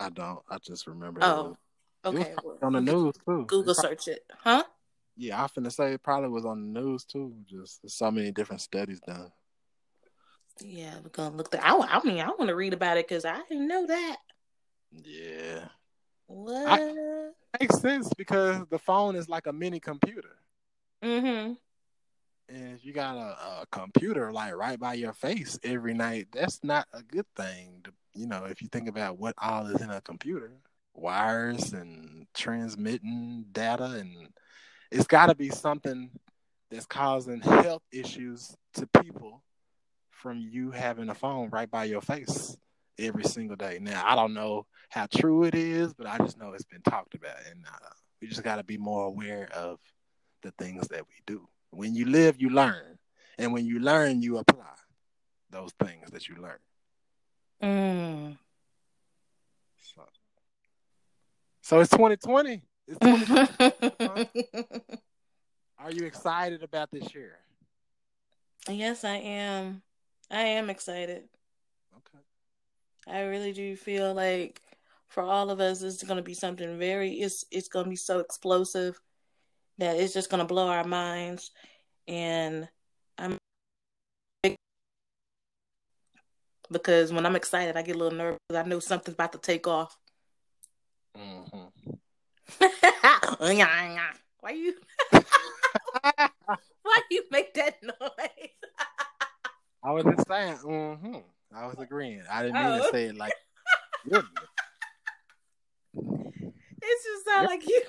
I don't. I just remember. Oh, it was, it okay. well, on the news too. Google It prob- search it, huh? Yeah, I finna say it probably was on the news too. Just so many different studies done. Yeah, we're gonna look. That. I, I mean, I want to read about it because I didn't know that. Yeah, What? makes sense because the phone is like a mini computer. mm-hmm. And if you got a, a computer like right by your face every night, that's not a good thing. To, you know, if you think about what all is in a computer, wires and transmitting data, and it's got to be something that's causing health issues to people from you having a phone right by your face every single day. Now, I don't know how true it is, but I just know it's been talked about, and uh, we just got to be more aware of the things that we do. When you live, you learn, and when you learn, you apply those things that you learn. Mm. So, so it's 2020. It's 2020. Are you excited about this year? yes, I am. I am excited. I really do feel like for all of us, it's going to be something very. It's it's going to be so explosive that it's just going to blow our minds, and I'm because when I'm excited, I get a little nervous. I know something's about to take off. hmm Why you? Why you make that noise? I was just saying. hmm I was agreeing. I didn't mean Oh. to say it like. It just sound like you.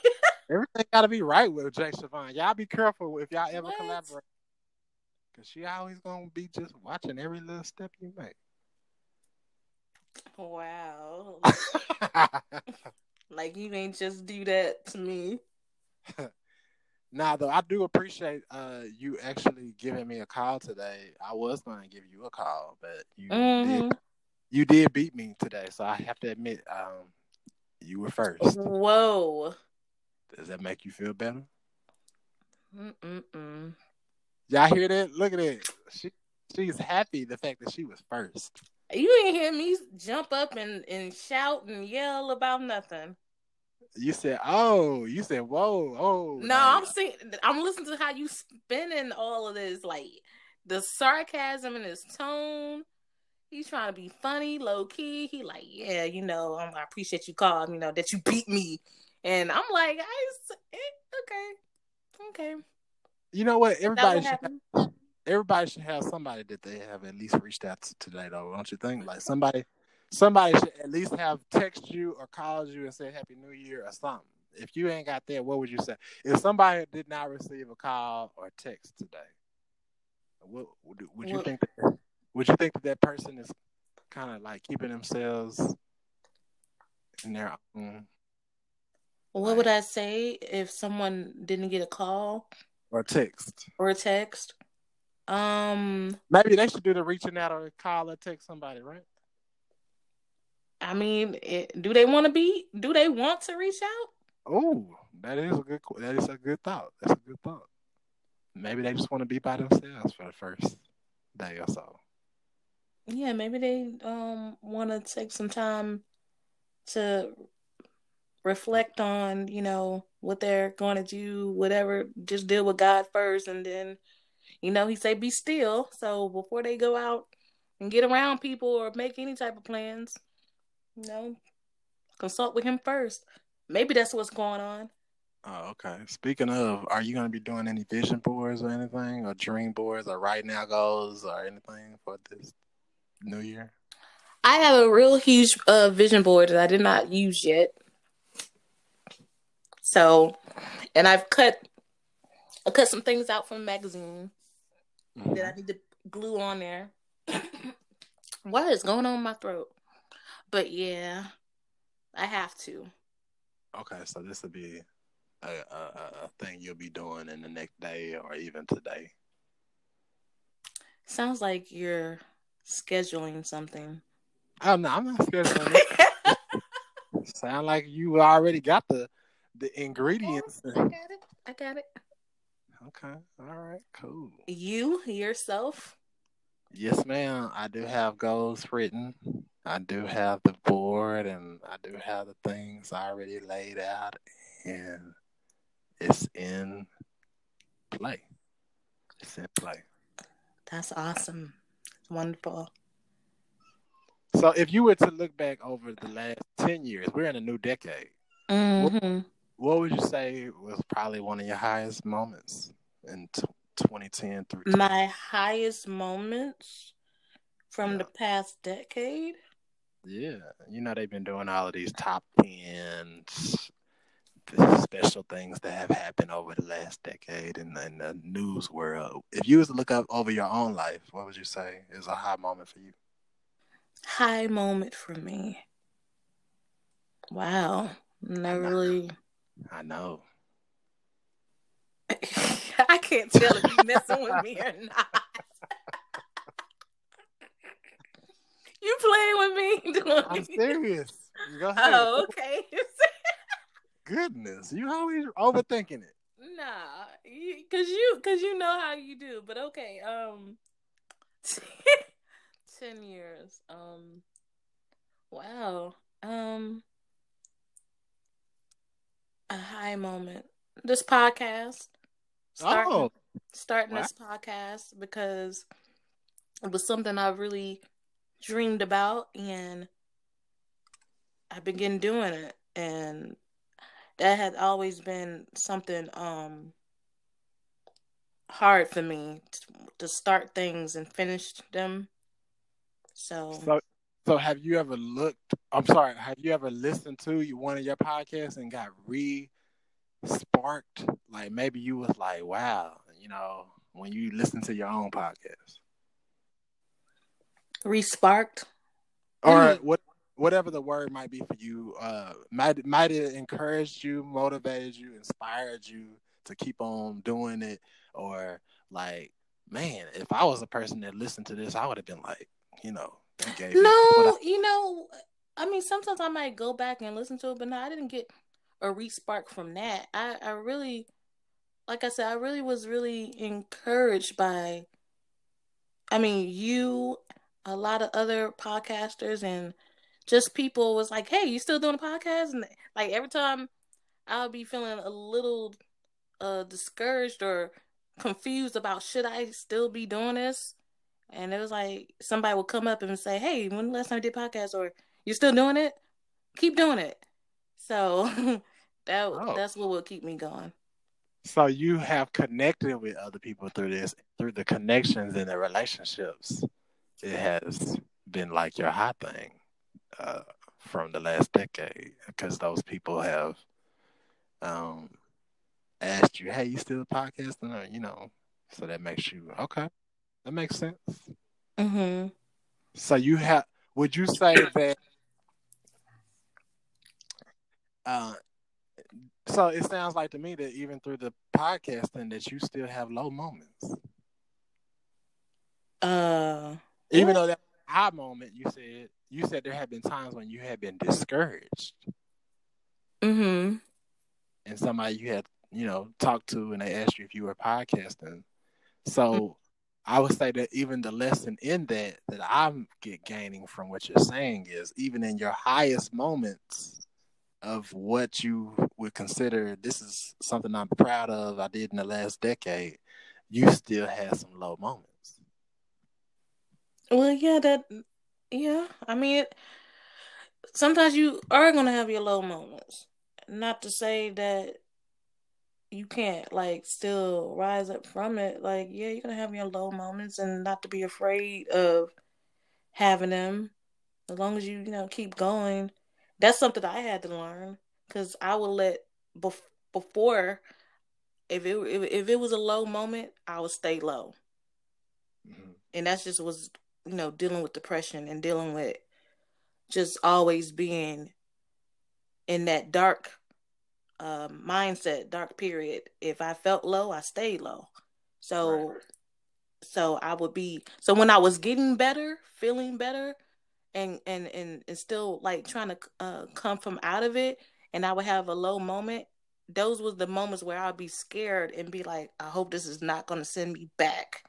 Everything got to be right with Jay Siobhan. Y'all be careful if y'all ever What? collaborate, cause she always gonna be just watching every little step you make. Wow. Like you ain't just do that to me. Now, though, I do appreciate uh, you actually giving me a call today. I was going to give you a call, but you Mhm. did you did beat me today, so I have to admit, um, you were first. Whoa. Does that make you feel better? Mm-mm-mm. Y'all hear that? Look at it. She she's happy the fact that she was first. You ain't hear me jump up and, and shout and yell about nothing. You said, "Oh," you said, "Whoa, oh." No, I'm seeing. I'm listening to how you spinning all of this, like the sarcasm in his tone. He's trying to be funny, low key. He like, yeah, you know, um, I appreciate you calling, you know, that you beat me And I'm like, I eh, okay, okay. You know what? Everybody should have, everybody should have somebody that they have at least reached out to today, though. Don't you think? Like somebody, somebody should at least have text you or called you and said Happy New Year or something. If you ain't got that, what would you say? If somebody did not receive a call or text today, what would, would you What- think? That, would you think that that person is kind of like keeping themselves in their own What would I say if someone didn't get a call or text? or a text? Um, Maybe they should do the reaching out or call or text somebody, right? I mean, it, do they want to be? Do they want to reach out? Oh, that is a good. That is a good thought. That's a good thought. Maybe they just want to be by themselves for the first day or so. Yeah, maybe they um want to take some time to reflect on, you know, what they're going to do, whatever. Just deal with God first, and then, you know, He say be still. So before they go out and get around people or make any type of plans, you know, consult with Him first. Maybe that's what's going on. Oh, okay. Speaking of, are you going to be doing any vision boards or anything, or dream boards, or right now goals, or anything for this new year? I have a real huge uh, vision board that I did not use yet. So, and I've cut, I cut some things out from the magazine that I need to glue on there. what is going on in my throat? But yeah, I have to. Okay, so this will be a, a, a a thing you'll be doing in the next day or even today. Sounds like you're scheduling something. Oh no, I'm not scared of it. Sound like you already got the the ingredients. Oh, I got it. I got it. Okay, all right, cool. You yourself. Yes, ma'am. I do have goals written. I do have the board, and I do have the things already laid out, and it's in play. It's in play. That's awesome. Wonderful. So, if you were to look back over the last ten years, we're in a new decade. hmm What would you say was probably one of your highest moments in t- 2010 through? My highest moments from Yeah. the past decade. Yeah, you know they've been doing all of these top tens, special things that have happened over the last decade in, in the news world. If you was to look up over your own life, what would you say is a high moment for you? High moment for me. Wow. Not really. I know. I can't tell if you're messing with me or not. You playing with me? I'm serious. Go ahead. Oh, okay. Goodness, you always overthinking it. nah, because you, because you know how you do. But okay, um, ten years. Um, wow. Um, a high moment. This podcast. Starting, Oh, starting wow. this podcast because it was something I really dreamed about and I've been doing it and that had always been something um hard for me to, start things and finish them. So, so so have you ever looked? I'm sorry. Have you ever listened to one of your podcasts and got re sparked? Like maybe you was like, wow, you know, when you listen to your own podcast, re-sparked. or Mm. what whatever the word might be for you, uh, might might it encouraged you, motivated you, inspired you to keep on doing it, or like, man, if I was a person that listened to this, I would have been like, you know, you gave me what No, I- you know, I mean, sometimes I might go back and listen to it, but no, I didn't get a re-spark from that. I, I really, like I said, I really was really encouraged by, I mean, you, a lot of other podcasters, and just people was like, "Hey, you still doing a podcast?" And like every time, I'll be feeling a little uh discouraged or confused about should I still be doing this. And it was like somebody would come up and say, "Hey, when the last time you did podcast, or you're still doing it? Keep doing it." So That oh. that's what will keep me going. So you have connected with other people through this, through the connections and the relationships. It has been like your hot thing uh, from the last decade because those people have um, asked you, "Hey, you still podcasting?" Or, you know, so that makes you okay. That makes sense. Mm-hmm. So you have? Would you say that? Uh, so it sounds like to me that even through the podcasting, that you still have low moments. Uh, even though that high moment, you said you said there have been times when you have been discouraged. Mm-hmm. And somebody you had, you know, talked to, and they asked you if you were podcasting. So. Mm-hmm. I would say that even the lesson in that that I'm get gaining from what you're saying is even in your highest moments, of what you would consider this is something I'm proud of I did in the last decade, you still had some low moments. Well, yeah, that yeah. I mean, sometimes you are gonna have your low moments. Not to say that you can't like still rise up from it. Like, yeah, you're gonna have your low moments, and not to be afraid of having them. As long as you you know keep going that's something I had to learn because I would let bef- before if it if, if, it was a low moment, I would stay low, mm-hmm. and that's just was you know dealing with depression and dealing with just always being in that dark um, mindset, dark period. If I felt low, I stayed low. So, right. so I would be. So when I was getting better, feeling better, and and and, and still like trying to uh, come from out of it and i would have a low moment those was the moments where i'd be scared and be like i hope this is not going to send me back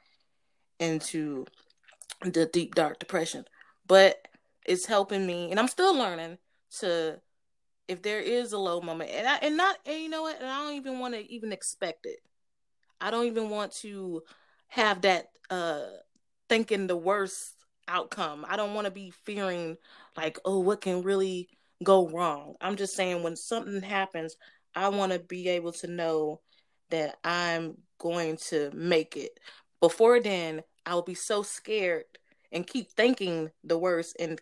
into the deep dark depression but it's helping me and i'm still learning to if there is a low moment and I, and not and you know what and i don't even want to even expect it i don't even want to have that uh thinking the worst outcome. I don't want to be fearing like, oh, what can really go wrong. I'm just saying when something happens, I want to be able to know that I'm going to make it. Before then, I would be so scared and keep thinking the worst and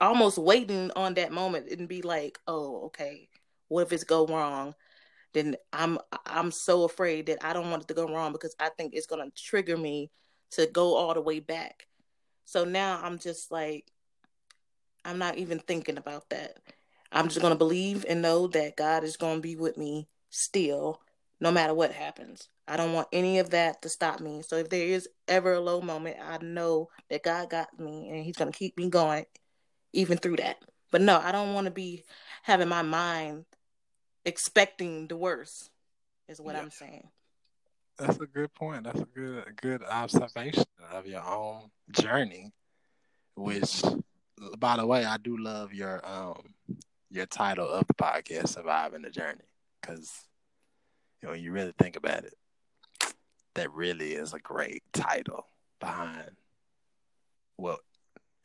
almost waiting on that moment and be like, "Oh, okay. What if it's go wrong?" Then I'm I'm so afraid that I don't want it to go wrong because I think it's going to trigger me to go all the way back. So now I'm just like, I'm not even thinking about that. I'm just going to believe and know that God is going to be with me still, no matter what happens. I don't want any of that to stop me. So if there is ever a low moment, I know that God got me and He's going to keep me going even through that. But no, I don't want to be having my mind expecting the worst, is what yeah. I'm saying. That's a good point. That's a good good observation of your own journey. Which, by the way, I do love your um your title of the podcast, "Surviving the Journey," because you know you really think about it, that really is a great title behind what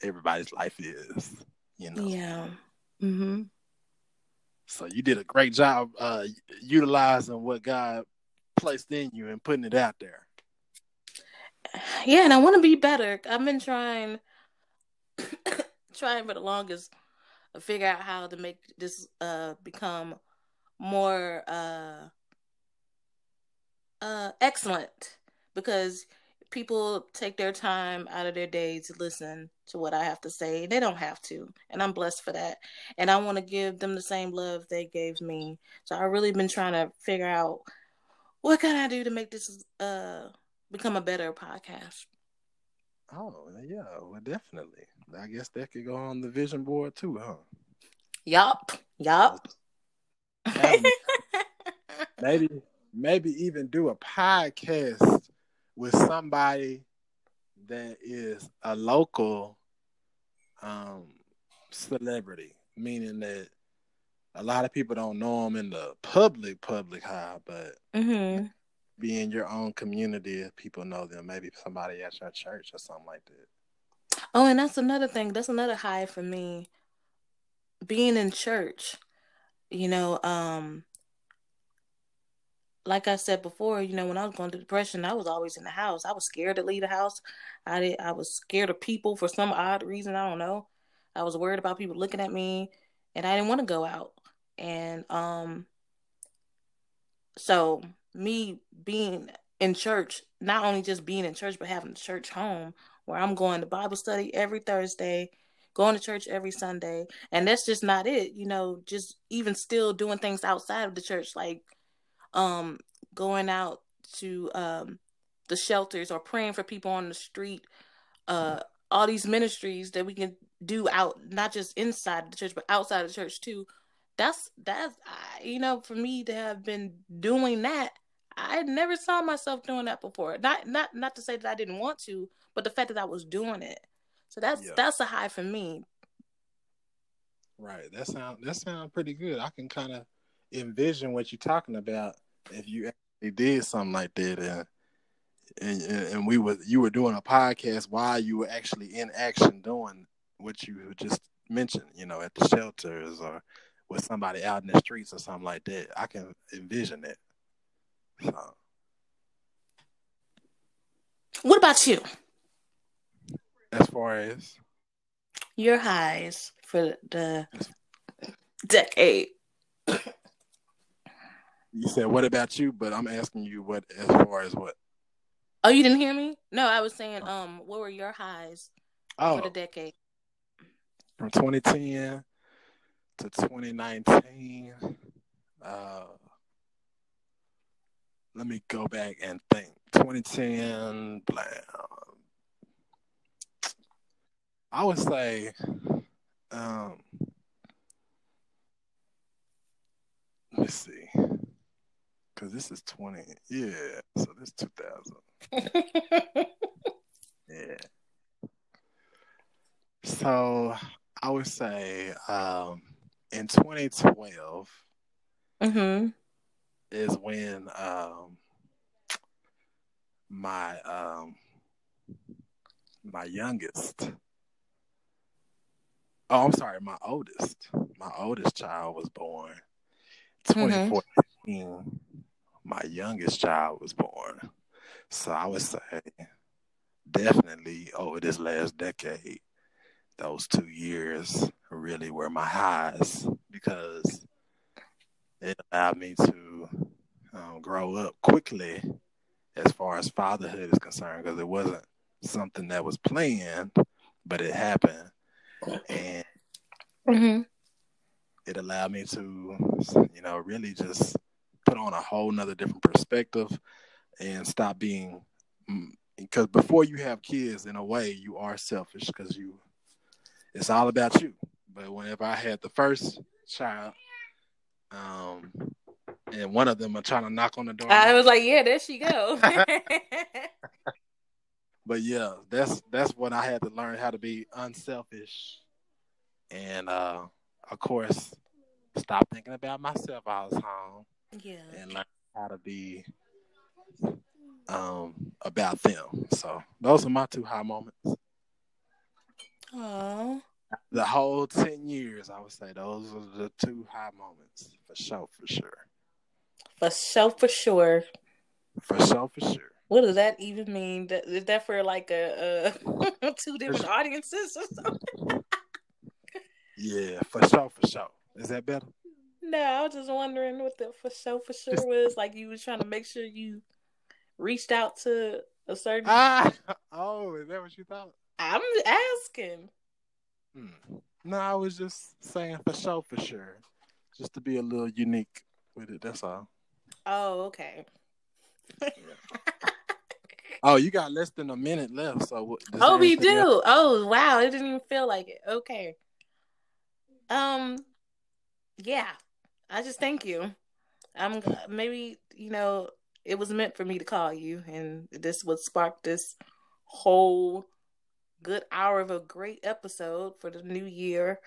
everybody's life is. You know. Yeah. Mm-hmm. So you did a great job uh, utilizing what God placed in you and putting it out there. Yeah, and I want to be better. I've been trying, trying for the longest to figure out how to make this uh become more uh uh excellent because people take their time out of their day to listen to what I have to say. They don't have to, and I'm blessed for that. And I want to give them the same love they gave me. So I've really been trying to figure out what can I do to make this uh become a better podcast? Oh yeah, well definitely. I guess that could go on the vision board too, huh? Yup. Yup. maybe maybe even do a podcast with somebody that is a local um celebrity, meaning that a lot of people don't know them in the public public high, but mm-hmm. be in your own community if people know them. Maybe somebody at your church or something like that. Oh, and that's another thing. That's another high for me. Being in church, you know, um, like I said before, you know, when I was going through depression, I was always in the house. I was scared to leave the house. I did. I was scared of people for some odd reason. I don't know. I was worried about people looking at me, and I didn't want to go out. And um, so me being in church, not only just being in church, but having church home where I'm going to Bible study every Thursday, going to church every Sunday, and that's just not it. You know, just even still doing things outside of the church, like um, going out to um, the shelters or praying for people on the street. Uh, all these ministries that we can do out, not just inside the church, but outside the church too. That's that's you know, for me to have been doing that, I never saw myself doing that before. Not not not to say that I didn't want to, but the fact that I was doing it. So that's yeah. that's a high for me. Right. That sound that sound pretty good. I can kind of envision what you're talking about if you actually did something like that and and and we were you were doing a podcast while you were actually in action doing what you just mentioned, you know, at the shelters or with somebody out in the streets or something like that. I can envision it. So. What about you? As far as your highs for the decade. You said, "What about you?" But I'm asking you, what as far as what? Oh, you didn't hear me? No, I was saying, um, what were your highs oh, for the decade? From 2010 to 2019. Uh, let me go back and think. 2010, blah. I would say, um, let's see because this is 20. Yeah, so this 2000. yeah. So I would say um, in 2012 mm-hmm. is when um, my um, my youngest. Oh, I'm sorry, my oldest. My oldest child was born. 2014. Mm-hmm my youngest child was born. So I would say definitely over this last decade, those two years really were my highs because it allowed me to um, grow up quickly as far as fatherhood is concerned because it wasn't something that was planned, but it happened. And mm-hmm. it allowed me to, you know, really just put on a whole nother different perspective and stop being because mm, before you have kids in a way you are selfish because you it's all about you. But whenever i had the first child um and one of them are trying to knock on the door i was like yeah there she go. But yeah that's that's when i had to learn how to be unselfish and uh of course stop thinking about myself i was home yeah. and learn how to be um, about them. So those are my two high moments. Oh. The whole ten years, I would say those are the two high moments for sure, for sure. For sure, for sure. For sure, for sure. What does that even mean? Is that for like a, a two different audiences or something? yeah, for sure, for sure. Is that better? No, I was just wondering what the for sure for sure was. Like you was trying to make sure you reached out to a certain. Ah, oh, is that what you thought? I'm asking. Hmm. No, I was just saying for sure, for sure, just to be a little unique with it. That's all. Oh, okay. oh, you got less than a minute left, so. Oh, we do. Else? Oh, wow! It didn't even feel like it. Okay. Um. Yeah. I just thank you. I'm maybe you know it was meant for me to call you, and this would spark this whole good hour of a great episode for the new year.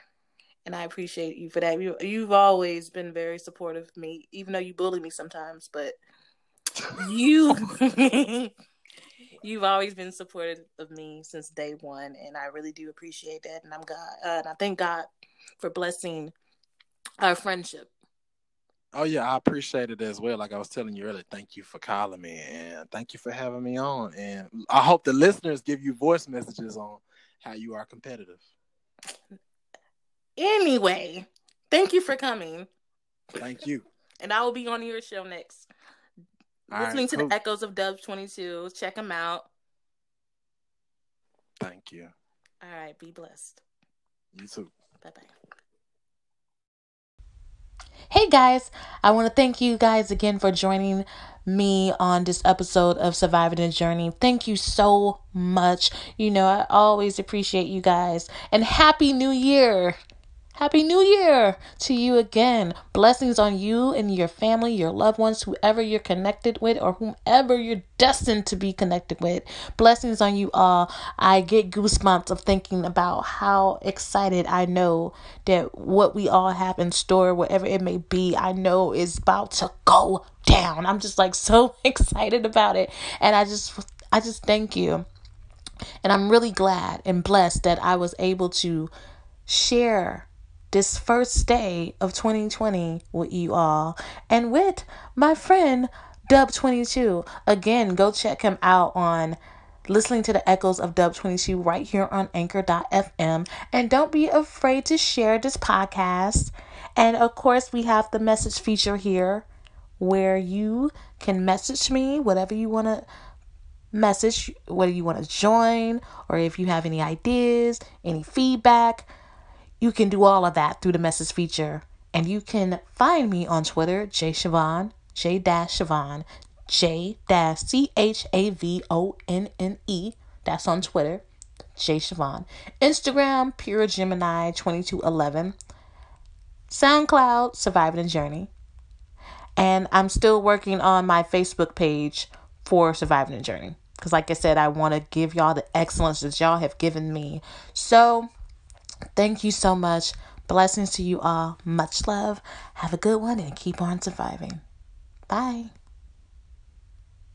And I appreciate you for that. You, you've always been very supportive of me, even though you bully me sometimes. But you, you've always been supportive of me since day one, and I really do appreciate that. And I'm God, uh, and I thank God for blessing our friendship Oh yeah, I appreciate it as well. Like I was telling you earlier, thank you for calling me and thank you for having me on. And I hope the listeners give you voice messages on how you are competitive. Anyway, thank you for coming. Thank you. and I will be on your show next. All Listening right, to cool. the echoes of Dub 22. Check them out. Thank you. All right. Be blessed. You too. Bye bye. Guys, I want to thank you guys again for joining me on this episode of Surviving the Journey. Thank you so much. You know, I always appreciate you guys. And Happy New Year! Happy New Year to you again. Blessings on you and your family, your loved ones, whoever you're connected with, or whomever you're destined to be connected with. Blessings on you all. I get goosebumps of thinking about how excited I know that what we all have in store, whatever it may be, I know is about to go down. I'm just like so excited about it. And I just I just thank you. And I'm really glad and blessed that I was able to share this first day of 2020 with you all and with my friend Dub22. Again, go check him out on listening to the echoes of Dub22 right here on anchor.fm. And don't be afraid to share this podcast. And of course, we have the message feature here where you can message me whatever you want to message, whether you want to join or if you have any ideas, any feedback. You can do all of that through the message feature. And you can find me on Twitter, J Siobhan, J Siobhan, J C H A V O N N E. That's on Twitter, J Siobhan. Instagram, Pure Gemini 2211. SoundCloud, Surviving the Journey. And I'm still working on my Facebook page for Surviving the Journey. Because, like I said, I want to give y'all the excellence that y'all have given me. So, Thank you so much. Blessings to you all. Much love. Have a good one and keep on surviving. Bye.